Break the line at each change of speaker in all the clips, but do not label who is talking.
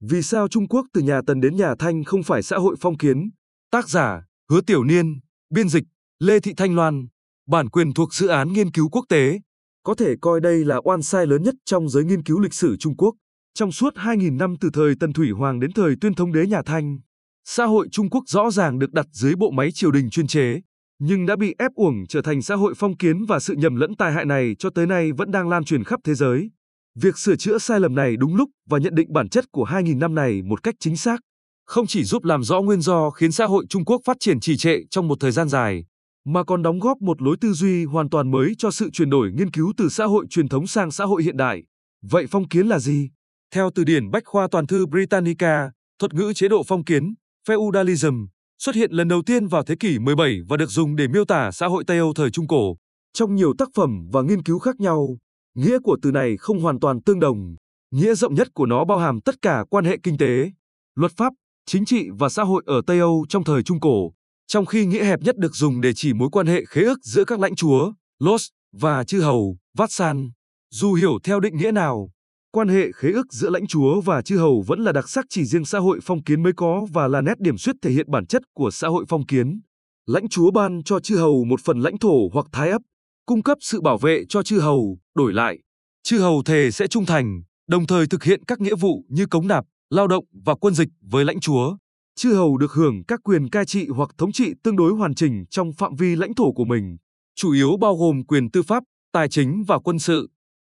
Vì sao Trung Quốc từ nhà Tần đến nhà Thanh không phải xã hội phong kiến? Tác giả, Hứa Tiểu Niên, biên dịch, Lê Thị Thanh Loan, bản quyền thuộc dự án nghiên cứu quốc tế. Có thể coi đây là oan sai lớn nhất trong giới nghiên cứu lịch sử Trung Quốc. Trong suốt 2.000 năm từ thời Tần Thủy Hoàng đến thời tuyên thống đế nhà Thanh, xã hội Trung Quốc rõ ràng được đặt dưới bộ máy triều đình chuyên chế, nhưng đã bị ép uổng trở thành xã hội phong kiến và sự nhầm lẫn tai hại này cho tới nay vẫn đang lan truyền khắp thế giới. Việc sửa chữa sai lầm này đúng lúc và nhận định bản chất của 2.000 năm này một cách chính xác, không chỉ giúp làm rõ nguyên do khiến xã hội Trung Quốc phát triển trì trệ trong một thời gian dài, mà còn đóng góp một lối tư duy hoàn toàn mới cho sự chuyển đổi nghiên cứu từ xã hội truyền thống sang xã hội hiện đại. Vậy phong kiến là gì? Theo từ điển Bách khoa toàn thư Britannica, thuật ngữ chế độ phong kiến, feudalism, xuất hiện lần đầu tiên vào thế kỷ 17 và được dùng để miêu tả xã hội Tây Âu thời Trung Cổ. Trong nhiều tác phẩm và nghiên cứu khác nhau, nghĩa của từ này không hoàn toàn tương đồng. Nghĩa rộng nhất của nó bao hàm tất cả quan hệ kinh tế, luật pháp, chính trị và xã hội ở Tây Âu trong thời Trung Cổ, trong khi nghĩa hẹp nhất được dùng để chỉ mối quan hệ khế ước giữa các lãnh chúa, Los, và chư hầu, Vatsan. Dù hiểu theo định nghĩa nào, quan hệ khế ước giữa lãnh chúa và chư hầu vẫn là đặc sắc chỉ riêng xã hội phong kiến mới có và là nét điểm xuyết thể hiện bản chất của xã hội phong kiến. Lãnh chúa ban cho chư hầu một phần lãnh thổ hoặc thái ấp, cung cấp sự bảo vệ cho chư hầu, đổi lại. Chư hầu thề sẽ trung thành, đồng thời thực hiện các nghĩa vụ như cống nạp, lao động và quân dịch với lãnh chúa. Chư hầu được hưởng các quyền cai trị hoặc thống trị tương đối hoàn chỉnh trong phạm vi lãnh thổ của mình, chủ yếu bao gồm quyền tư pháp, tài chính và quân sự.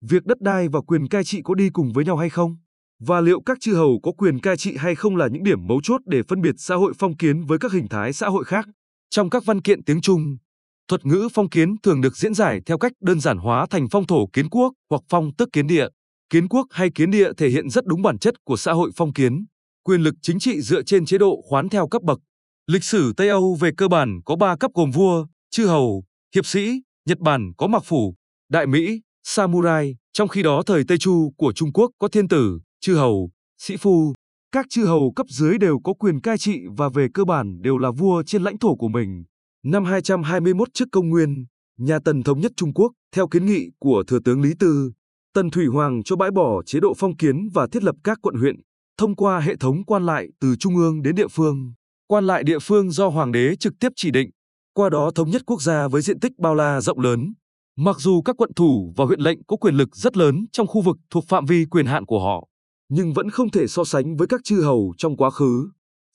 Việc đất đai và quyền cai trị có đi cùng với nhau hay không? Và liệu các chư hầu có quyền cai trị hay không là những điểm mấu chốt để phân biệt xã hội phong kiến với các hình thái xã hội khác? Trong các văn kiện tiếng Trung, thuật ngữ phong kiến thường được diễn giải theo cách đơn giản hóa thành phong thổ kiến quốc hoặc phong tức kiến địa. Kiến quốc hay kiến địa thể hiện rất đúng bản chất của xã hội phong kiến, quyền lực chính trị dựa trên chế độ khoán theo cấp bậc. Lịch sử Tây Âu về cơ bản có 3 cấp gồm vua, chư hầu, hiệp sĩ, Nhật Bản có mặc phủ, đại Mỹ, samurai, trong khi đó thời Tây Chu của Trung Quốc có thiên tử, chư hầu, sĩ phu. Các chư hầu cấp dưới đều có quyền cai trị và về cơ bản đều là vua trên lãnh thổ của mình. Năm 221 trước công nguyên, nhà Tần thống nhất Trung Quốc theo kiến nghị của thừa tướng Lý Tư, Tần Thủy Hoàng cho bãi bỏ chế độ phong kiến và thiết lập các quận huyện, thông qua hệ thống quan lại từ trung ương đến địa phương. Quan lại địa phương do hoàng đế trực tiếp chỉ định, qua đó thống nhất quốc gia với diện tích bao la rộng lớn. Mặc dù các quận thủ và huyện lệnh có quyền lực rất lớn trong khu vực thuộc phạm vi quyền hạn của họ, nhưng vẫn không thể so sánh với các chư hầu trong quá khứ.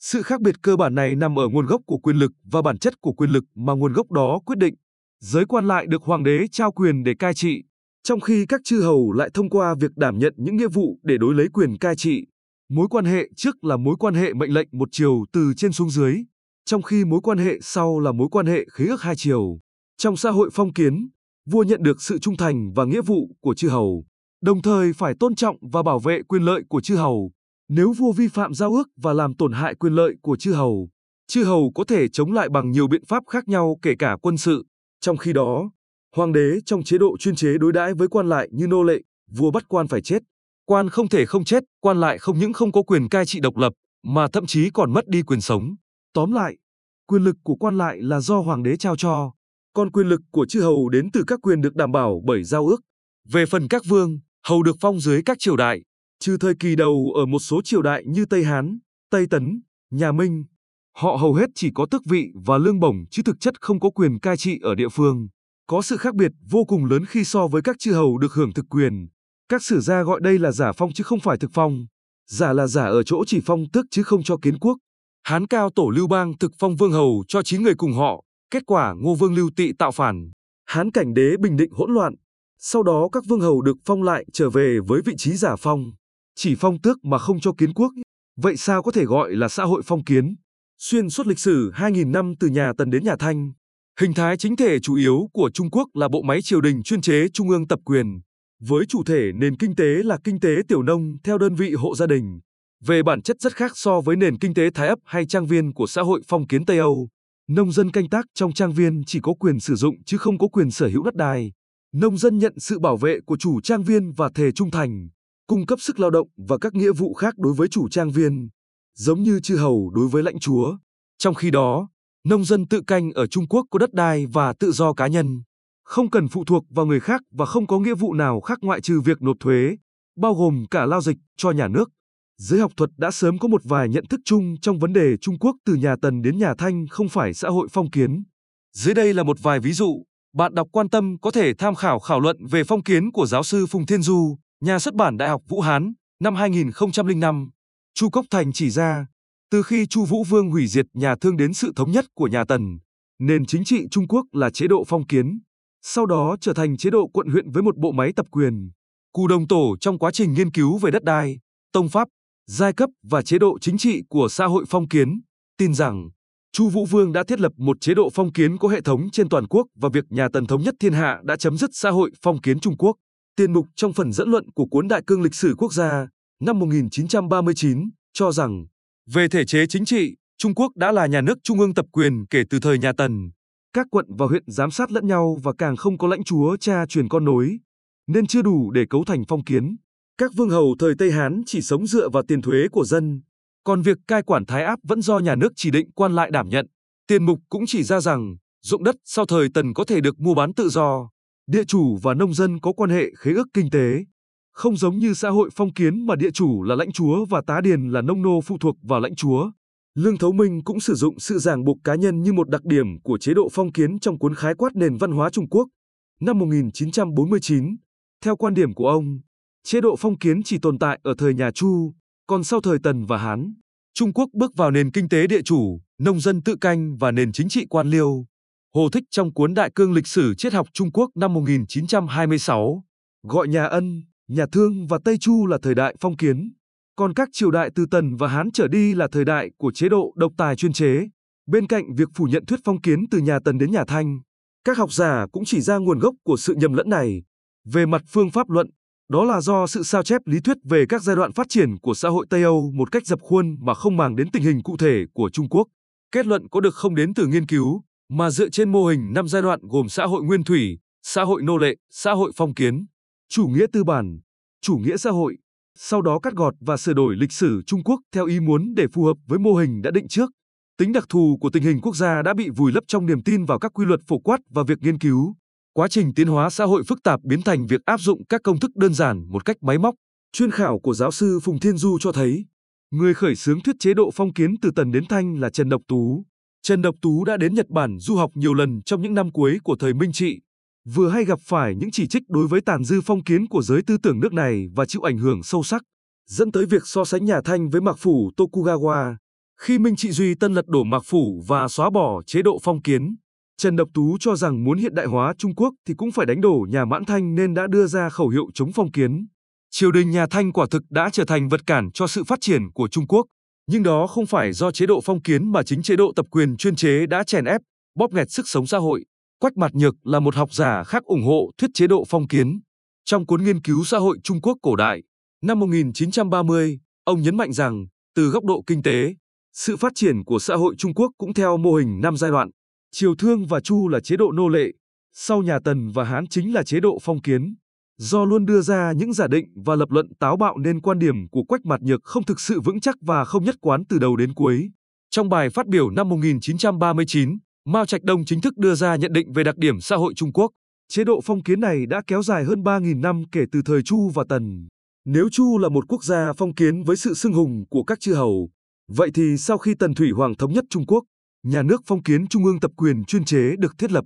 Sự khác biệt cơ bản này nằm ở nguồn gốc của quyền lực và bản chất của quyền lực mà nguồn gốc đó quyết định. Giới quan lại được hoàng đế trao quyền để cai trị, trong khi các chư hầu lại thông qua việc đảm nhận những nghĩa vụ để đối lấy quyền cai trị. Mối quan hệ trước là mối quan hệ mệnh lệnh một chiều từ trên xuống dưới, trong khi mối quan hệ sau là mối quan hệ khế ước hai chiều. Trong xã hội phong kiến, vua nhận được sự trung thành và nghĩa vụ của chư hầu, đồng thời phải tôn trọng và bảo vệ quyền lợi của chư hầu. Nếu vua vi phạm giao ước và làm tổn hại quyền lợi của chư hầu, chư hầu có thể chống lại bằng nhiều biện pháp khác nhau kể cả quân sự. Trong khi đó, hoàng đế trong chế độ chuyên chế đối đãi với quan lại như nô lệ, vua bắt quan phải chết. Quan không thể không chết, quan lại không những không có quyền cai trị độc lập, mà thậm chí còn mất đi quyền sống. Tóm lại, quyền lực của quan lại là do hoàng đế trao cho, còn quyền lực của chư hầu đến từ các quyền được đảm bảo bởi giao ước. Về phần các vương, hầu được phong dưới các triều đại, trừ thời kỳ đầu ở một số triều đại như Tây Hán, Tây Tấn, Nhà Minh. Họ hầu hết chỉ có tước vị và lương bổng chứ thực chất không có quyền cai trị ở địa phương. Có sự khác biệt vô cùng lớn khi so với các chư hầu được hưởng thực quyền. Các sử gia gọi đây là giả phong chứ không phải thực phong. Giả là giả ở chỗ chỉ phong tước chứ không cho kiến quốc. Hán cao tổ Lưu Bang thực phong vương hầu cho 9 người cùng họ, kết quả Ngô Vương Lưu Tị tạo phản. Hán cảnh đế bình định hỗn loạn. Sau đó các vương hầu được phong lại trở về với vị trí giả phong. Chỉ phong tước mà không cho kiến quốc. Vậy sao có thể gọi là xã hội phong kiến? Xuyên suốt lịch sử 2.000 năm từ nhà Tần đến nhà Thanh, hình thái chính thể chủ yếu của Trung Quốc là bộ máy triều đình chuyên chế trung ương tập quyền, với chủ thể nền kinh tế là kinh tế tiểu nông theo đơn vị hộ gia đình. Về bản chất rất khác so với nền kinh tế thái ấp hay trang viên của xã hội phong kiến Tây Âu. Nông dân canh tác trong trang viên chỉ có quyền sử dụng chứ không có quyền sở hữu đất đai. Nông dân nhận sự bảo vệ của chủ trang viên và thề trung thành, cung cấp sức lao động và các nghĩa vụ khác đối với chủ trang viên, giống như chư hầu đối với lãnh chúa. Trong khi đó, nông dân tự canh ở Trung Quốc có đất đai và tự do cá nhân, không cần phụ thuộc vào người khác và không có nghĩa vụ nào khác ngoại trừ việc nộp thuế, bao gồm cả lao dịch cho nhà nước. giới học thuật đã sớm có một vài nhận thức chung trong vấn đề Trung Quốc từ nhà Tần đến nhà Thanh không phải xã hội phong kiến. Dưới đây là một vài ví dụ, bạn đọc quan tâm có thể tham khảo khảo luận về phong kiến của giáo sư Phùng Thiên Du, nhà xuất bản Đại học Vũ Hán, năm 2005. Chu Cốc Thành chỉ ra, từ khi Chu Vũ Vương hủy diệt nhà Thương đến sự thống nhất của nhà Tần, nền chính trị Trung Quốc là chế độ phong kiến, sau đó trở thành chế độ quận huyện với một bộ máy tập quyền. Cù đồng tổ trong quá trình nghiên cứu về đất đai, tông pháp, giai cấp và chế độ chính trị của xã hội phong kiến, tin rằng Chu Vũ Vương đã thiết lập một chế độ phong kiến có hệ thống trên toàn quốc và việc nhà Tần thống nhất thiên hạ đã chấm dứt xã hội phong kiến Trung Quốc. Tiền mục trong phần dẫn luận của cuốn Đại cương lịch sử quốc gia năm 1939 cho rằng về thể chế chính trị, Trung Quốc đã là nhà nước trung ương tập quyền kể từ thời nhà Tần. Các quận và huyện giám sát lẫn nhau và càng không có lãnh chúa cha truyền con nối, nên chưa đủ để cấu thành phong kiến. Các vương hầu thời Tây Hán chỉ sống dựa vào tiền thuế của dân, còn việc cai quản thái áp vẫn do nhà nước chỉ định quan lại đảm nhận. Tiền mục cũng chỉ ra rằng, dụng đất sau thời Tần có thể được mua bán tự do, địa chủ và nông dân có quan hệ khế ước kinh tế. Không giống như xã hội phong kiến mà địa chủ là lãnh chúa và tá điền là nông nô phụ thuộc vào lãnh chúa. Lương Thấu Minh cũng sử dụng sự ràng buộc cá nhân như một đặc điểm của chế độ phong kiến trong cuốn khái quát nền văn hóa Trung Quốc. Năm 1949, theo quan điểm của ông, chế độ phong kiến chỉ tồn tại ở thời nhà Chu, còn sau thời Tần và Hán, Trung Quốc bước vào nền kinh tế địa chủ, nông dân tự canh và nền chính trị quan liêu. Hồ Thích trong cuốn Đại cương lịch sử triết học Trung Quốc năm 1926 gọi nhà Ân, nhà Thương và Tây Chu là thời đại phong kiến, còn các triều đại từ Tần và Hán trở đi là thời đại của chế độ độc tài chuyên chế. Bên cạnh việc phủ nhận thuyết phong kiến từ nhà Tần đến nhà Thanh, các học giả cũng chỉ ra nguồn gốc của sự nhầm lẫn này. Về mặt phương pháp luận, đó là do sự sao chép lý thuyết về các giai đoạn phát triển của xã hội Tây Âu một cách dập khuôn mà không màng đến tình hình cụ thể của Trung Quốc. Kết luận có được không đến từ nghiên cứu, mà dựa trên mô hình năm giai đoạn gồm xã hội nguyên thủy, xã hội nô lệ, xã hội phong kiến, chủ nghĩa tư bản, chủ nghĩa xã hội, sau đó cắt gọt và sửa đổi lịch sử Trung Quốc theo ý muốn để phù hợp với mô hình đã định trước. Tính đặc thù của tình hình quốc gia đã bị vùi lấp trong niềm tin vào các quy luật phổ quát và việc nghiên cứu. Quá trình tiến hóa xã hội phức tạp biến thành việc áp dụng các công thức đơn giản một cách máy móc. Chuyên khảo của giáo sư Phùng Thiên Du cho thấy, người khởi xướng thuyết chế độ phong kiến từ Tần đến Thanh là Trần Độc Tú. Trần Độc Tú đã đến Nhật Bản du học nhiều lần trong những năm cuối của thời Minh Trị, vừa hay gặp phải những chỉ trích đối với tàn dư phong kiến của giới tư tưởng nước này và chịu ảnh hưởng sâu sắc, dẫn tới việc so sánh nhà Thanh với Mạc Phủ Tokugawa. Khi Minh Trị Duy Tân lật đổ Mạc Phủ và xóa bỏ chế độ phong kiến, Trần Độc Tú cho rằng muốn hiện đại hóa Trung Quốc thì cũng phải đánh đổ nhà Mãn Thanh nên đã đưa ra khẩu hiệu chống phong kiến. Triều đình nhà Thanh quả thực đã trở thành vật cản cho sự phát triển của Trung Quốc, nhưng đó không phải do chế độ phong kiến mà chính chế độ tập quyền chuyên chế đã chèn ép, bóp nghẹt sức sống xã hội. Quách Mạt Nhược là một học giả khác ủng hộ thuyết chế độ phong kiến. Trong cuốn nghiên cứu xã hội Trung Quốc cổ đại, năm 1930, ông nhấn mạnh rằng, từ góc độ kinh tế, sự phát triển của xã hội Trung Quốc cũng theo mô hình năm giai đoạn. Triều Thương và Chu là chế độ nô lệ, sau nhà Tần và Hán chính là chế độ phong kiến. Do luôn đưa ra những giả định và lập luận táo bạo nên quan điểm của Quách Mạt Nhược không thực sự vững chắc và không nhất quán từ đầu đến cuối. Trong bài phát biểu năm 1939, Mao Trạch Đông chính thức đưa ra nhận định về đặc điểm xã hội Trung Quốc. Chế độ phong kiến này đã kéo dài hơn 3.000 năm kể từ thời Chu và Tần. Nếu Chu là một quốc gia phong kiến với sự xưng hùng của các chư hầu, vậy thì sau khi Tần Thủy Hoàng thống nhất Trung Quốc, nhà nước phong kiến trung ương tập quyền chuyên chế được thiết lập.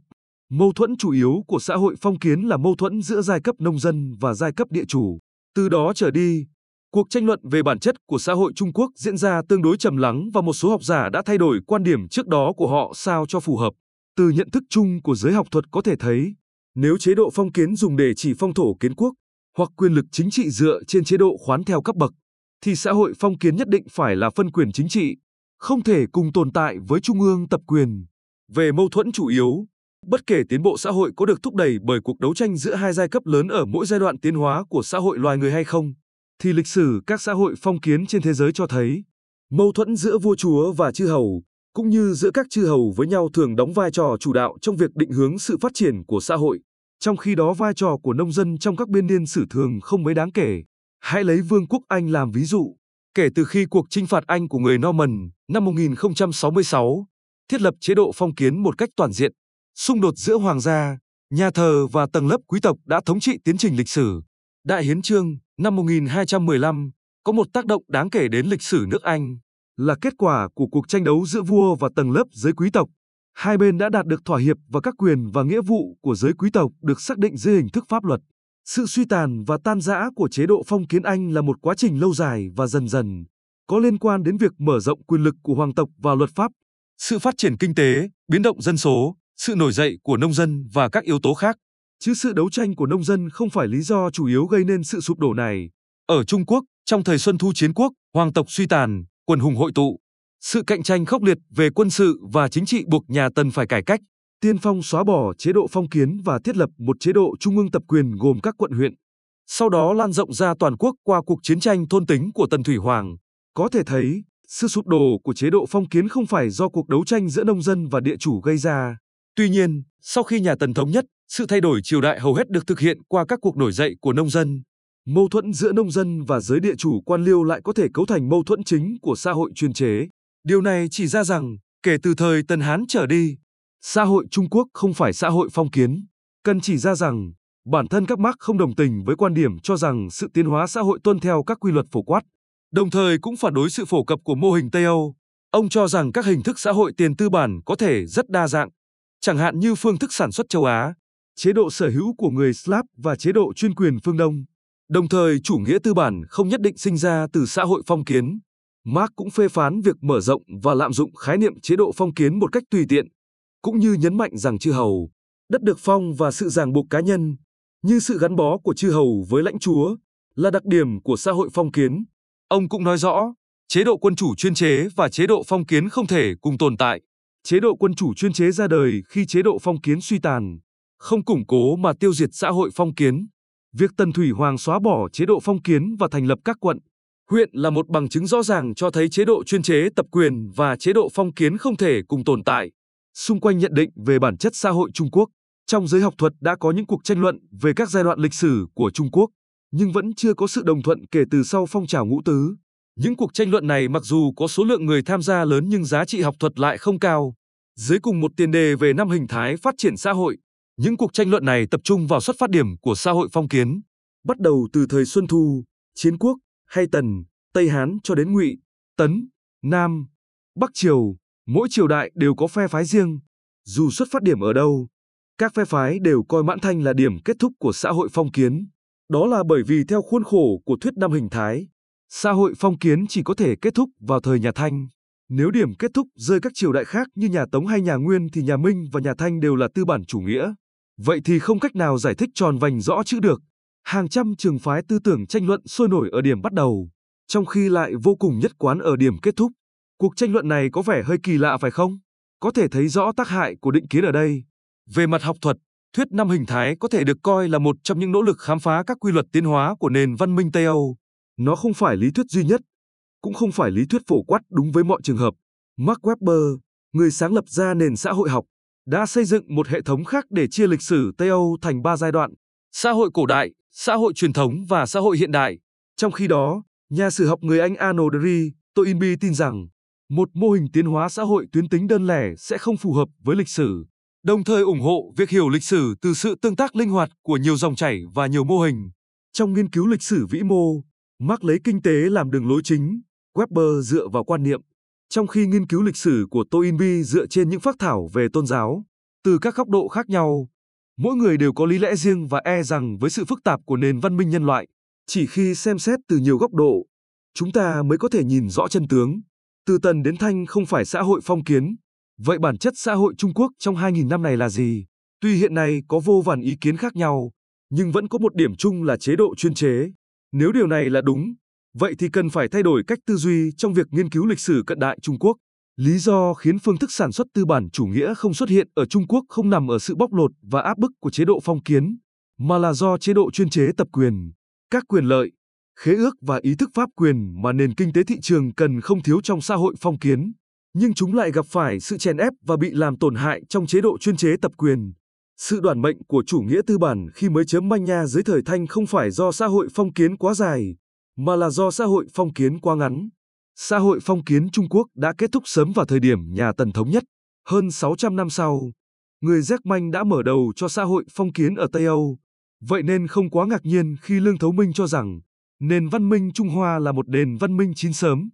Mâu thuẫn chủ yếu của xã hội phong kiến là mâu thuẫn giữa giai cấp nông dân và giai cấp địa chủ. Từ đó trở đi, cuộc tranh luận về bản chất của xã hội Trung Quốc diễn ra tương đối trầm lắng và một số học giả đã thay đổi quan điểm trước đó của họ sao cho phù hợp. Từ nhận thức chung của giới học thuật có thể thấy, nếu chế độ phong kiến dùng để chỉ phong thổ kiến quốc, hoặc quyền lực chính trị dựa trên chế độ khoán theo cấp bậc, thì xã hội phong kiến nhất định phải là phân quyền chính trị, không thể cùng tồn tại với trung ương tập quyền. Về mâu thuẫn chủ yếu, bất kể tiến bộ xã hội có được thúc đẩy bởi cuộc đấu tranh giữa hai giai cấp lớn ở mỗi giai đoạn tiến hóa của xã hội loài người hay không, thì lịch sử các xã hội phong kiến trên thế giới cho thấy, mâu thuẫn giữa vua chúa và chư hầu, cũng như giữa các chư hầu với nhau thường đóng vai trò chủ đạo trong việc định hướng sự phát triển của xã hội, trong khi đó vai trò của nông dân trong các biên niên sử thường không mấy đáng kể. Hãy lấy Vương quốc Anh làm ví dụ. Kể từ khi cuộc chinh phạt Anh của người Norman năm 1066, thiết lập chế độ phong kiến một cách toàn diện, xung đột giữa hoàng gia, nhà thờ và tầng lớp quý tộc đã thống trị tiến trình lịch sử. Đại Hiến Trương năm 1215 có một tác động đáng kể đến lịch sử nước Anh, là kết quả của cuộc tranh đấu giữa vua và tầng lớp giới quý tộc. Hai bên đã đạt được thỏa hiệp và các quyền và nghĩa vụ của giới quý tộc được xác định dưới hình thức pháp luật. Sự suy tàn và tan rã của chế độ phong kiến Anh là một quá trình lâu dài và dần dần có liên quan đến việc mở rộng quyền lực của hoàng tộc và luật pháp, sự phát triển kinh tế, biến động dân số, sự nổi dậy của nông dân và các yếu tố khác. Chứ sự đấu tranh của nông dân không phải lý do chủ yếu gây nên sự sụp đổ này. Ở Trung Quốc, trong thời Xuân Thu Chiến Quốc, hoàng tộc suy tàn, quần hùng hội tụ. Sự cạnh tranh khốc liệt về quân sự và chính trị buộc nhà Tần phải cải cách. Tiên Phong xóa bỏ chế độ phong kiến và thiết lập một chế độ trung ương tập quyền gồm các quận huyện. Sau đó lan rộng ra toàn quốc qua cuộc chiến tranh thôn tính của Tần Thủy Hoàng. Có thể thấy, sự sụp đổ của chế độ phong kiến không phải do cuộc đấu tranh giữa nông dân và địa chủ gây ra. Tuy nhiên, sau khi nhà Tần thống nhất, sự thay đổi triều đại hầu hết được thực hiện qua các cuộc nổi dậy của nông dân. Mâu thuẫn giữa nông dân và giới địa chủ quan liêu lại có thể cấu thành mâu thuẫn chính của xã hội chuyên chế. Điều này chỉ ra rằng, kể từ thời Tần Hán trở đi, xã hội Trung Quốc không phải xã hội phong kiến. Cần chỉ ra rằng, bản thân các Marx không đồng tình với quan điểm cho rằng sự tiến hóa xã hội tuân theo các quy luật phổ quát, đồng thời cũng phản đối sự phổ cập của mô hình Tây Âu. Ông cho rằng các hình thức xã hội tiền tư bản có thể rất đa dạng, chẳng hạn như phương thức sản xuất châu Á, chế độ sở hữu của người Slav và chế độ chuyên quyền phương Đông. Đồng thời, chủ nghĩa tư bản không nhất định sinh ra từ xã hội phong kiến. Marx cũng phê phán việc mở rộng và lạm dụng khái niệm chế độ phong kiến một cách tùy tiện, cũng như nhấn mạnh rằng chư hầu, đất được phong và sự ràng buộc cá nhân, như sự gắn bó của chư hầu với lãnh chúa, là đặc điểm của xã hội phong kiến. Ông cũng nói rõ, chế độ quân chủ chuyên chế và chế độ phong kiến không thể cùng tồn tại. Chế độ quân chủ chuyên chế ra đời khi chế độ phong kiến suy tàn, không củng cố mà tiêu diệt xã hội phong kiến. Việc Tần Thủy Hoàng xóa bỏ chế độ phong kiến và thành lập các quận, huyện là một bằng chứng rõ ràng cho thấy chế độ chuyên chế tập quyền và chế độ phong kiến không thể cùng tồn tại. Xung quanh nhận định về bản chất xã hội Trung Quốc, trong giới học thuật đã có những cuộc tranh luận về các giai đoạn lịch sử của Trung Quốc, nhưng vẫn chưa có sự đồng thuận kể từ sau phong trào ngũ tứ. Những cuộc tranh luận này mặc dù có số lượng người tham gia lớn nhưng giá trị học thuật lại không cao. Dưới cùng một tiền đề về năm hình thái phát triển xã hội, những cuộc tranh luận này tập trung vào xuất phát điểm của xã hội phong kiến, bắt đầu từ thời Xuân Thu, Chiến Quốc, hay Tần, Tây Hán cho đến Ngụy, Tấn, Nam, Bắc Triều, mỗi triều đại đều có phe phái riêng. Dù xuất phát điểm ở đâu, các phe phái đều coi Mãn Thanh là điểm kết thúc của xã hội phong kiến. Đó là bởi vì theo khuôn khổ của thuyết năm hình thái, xã hội phong kiến chỉ có thể kết thúc vào thời nhà Thanh. Nếu điểm kết thúc rơi các triều đại khác như nhà Tống hay nhà Nguyên thì nhà Minh và nhà Thanh đều là tư bản chủ nghĩa. Vậy thì không cách nào giải thích tròn vành rõ chữ được. Hàng trăm trường phái tư tưởng tranh luận sôi nổi ở điểm bắt đầu, trong khi lại vô cùng nhất quán ở điểm kết thúc. Cuộc tranh luận này có vẻ hơi kỳ lạ phải không? Có thể thấy rõ tác hại của định kiến ở đây. Về mặt học thuật, thuyết năm hình thái có thể được coi là một trong những nỗ lực khám phá các quy luật tiến hóa của nền văn minh Tây Âu. Nó không phải lý thuyết duy nhất, cũng không phải lý thuyết phổ quát đúng với mọi trường hợp. Mark Webber, người sáng lập ra nền xã hội học, đã xây dựng một hệ thống khác để chia lịch sử Tây Âu thành ba giai đoạn: xã hội cổ đại, xã hội truyền thống và xã hội hiện đại. Trong khi đó, nhà sử học người Anh Arnold Ri, Toynbee tin rằng một mô hình tiến hóa xã hội tuyến tính đơn lẻ sẽ không phù hợp với lịch sử, đồng thời ủng hộ việc hiểu lịch sử từ sự tương tác linh hoạt của nhiều dòng chảy và nhiều mô hình. Trong nghiên cứu lịch sử vĩ mô, Marx lấy kinh tế làm đường lối chính, Weber dựa vào quan niệm, trong khi nghiên cứu lịch sử của Toynbee dựa trên những phác thảo về tôn giáo, từ các góc độ khác nhau, mỗi người đều có lý lẽ riêng và e rằng với sự phức tạp của nền văn minh nhân loại, chỉ khi xem xét từ nhiều góc độ, chúng ta mới có thể nhìn rõ chân tướng. Từ Tần đến Thanh không phải xã hội phong kiến. Vậy bản chất xã hội Trung Quốc trong 2.000 năm này là gì? Tuy hiện nay có vô vàn ý kiến khác nhau, nhưng vẫn có một điểm chung là chế độ chuyên chế. Nếu điều này là đúng, vậy thì cần phải thay đổi cách tư duy trong việc nghiên cứu lịch sử cận đại Trung Quốc. Lý do khiến phương thức sản xuất tư bản chủ nghĩa không xuất hiện ở Trung Quốc không nằm ở sự bóc lột và áp bức của chế độ phong kiến, mà là do chế độ chuyên chế tập quyền, các quyền lợi, khế ước và ý thức pháp quyền mà nền kinh tế thị trường cần không thiếu trong xã hội phong kiến, nhưng chúng lại gặp phải sự chèn ép và bị làm tổn hại trong chế độ chuyên chế tập quyền. Sự đoàn mệnh của chủ nghĩa tư bản khi mới chấm manh nha dưới thời Thanh không phải do xã hội phong kiến quá dài, mà là do xã hội phong kiến quá ngắn. Xã hội phong kiến Trung Quốc đã kết thúc sớm vào thời điểm nhà Tần thống nhất. Hơn 600 năm sau, người Giác Manh đã mở đầu cho xã hội phong kiến ở Tây Âu. Vậy nên không quá ngạc nhiên khi Lương Thấu Minh cho rằng Nền văn minh Trung Hoa là một nền văn minh chín sớm,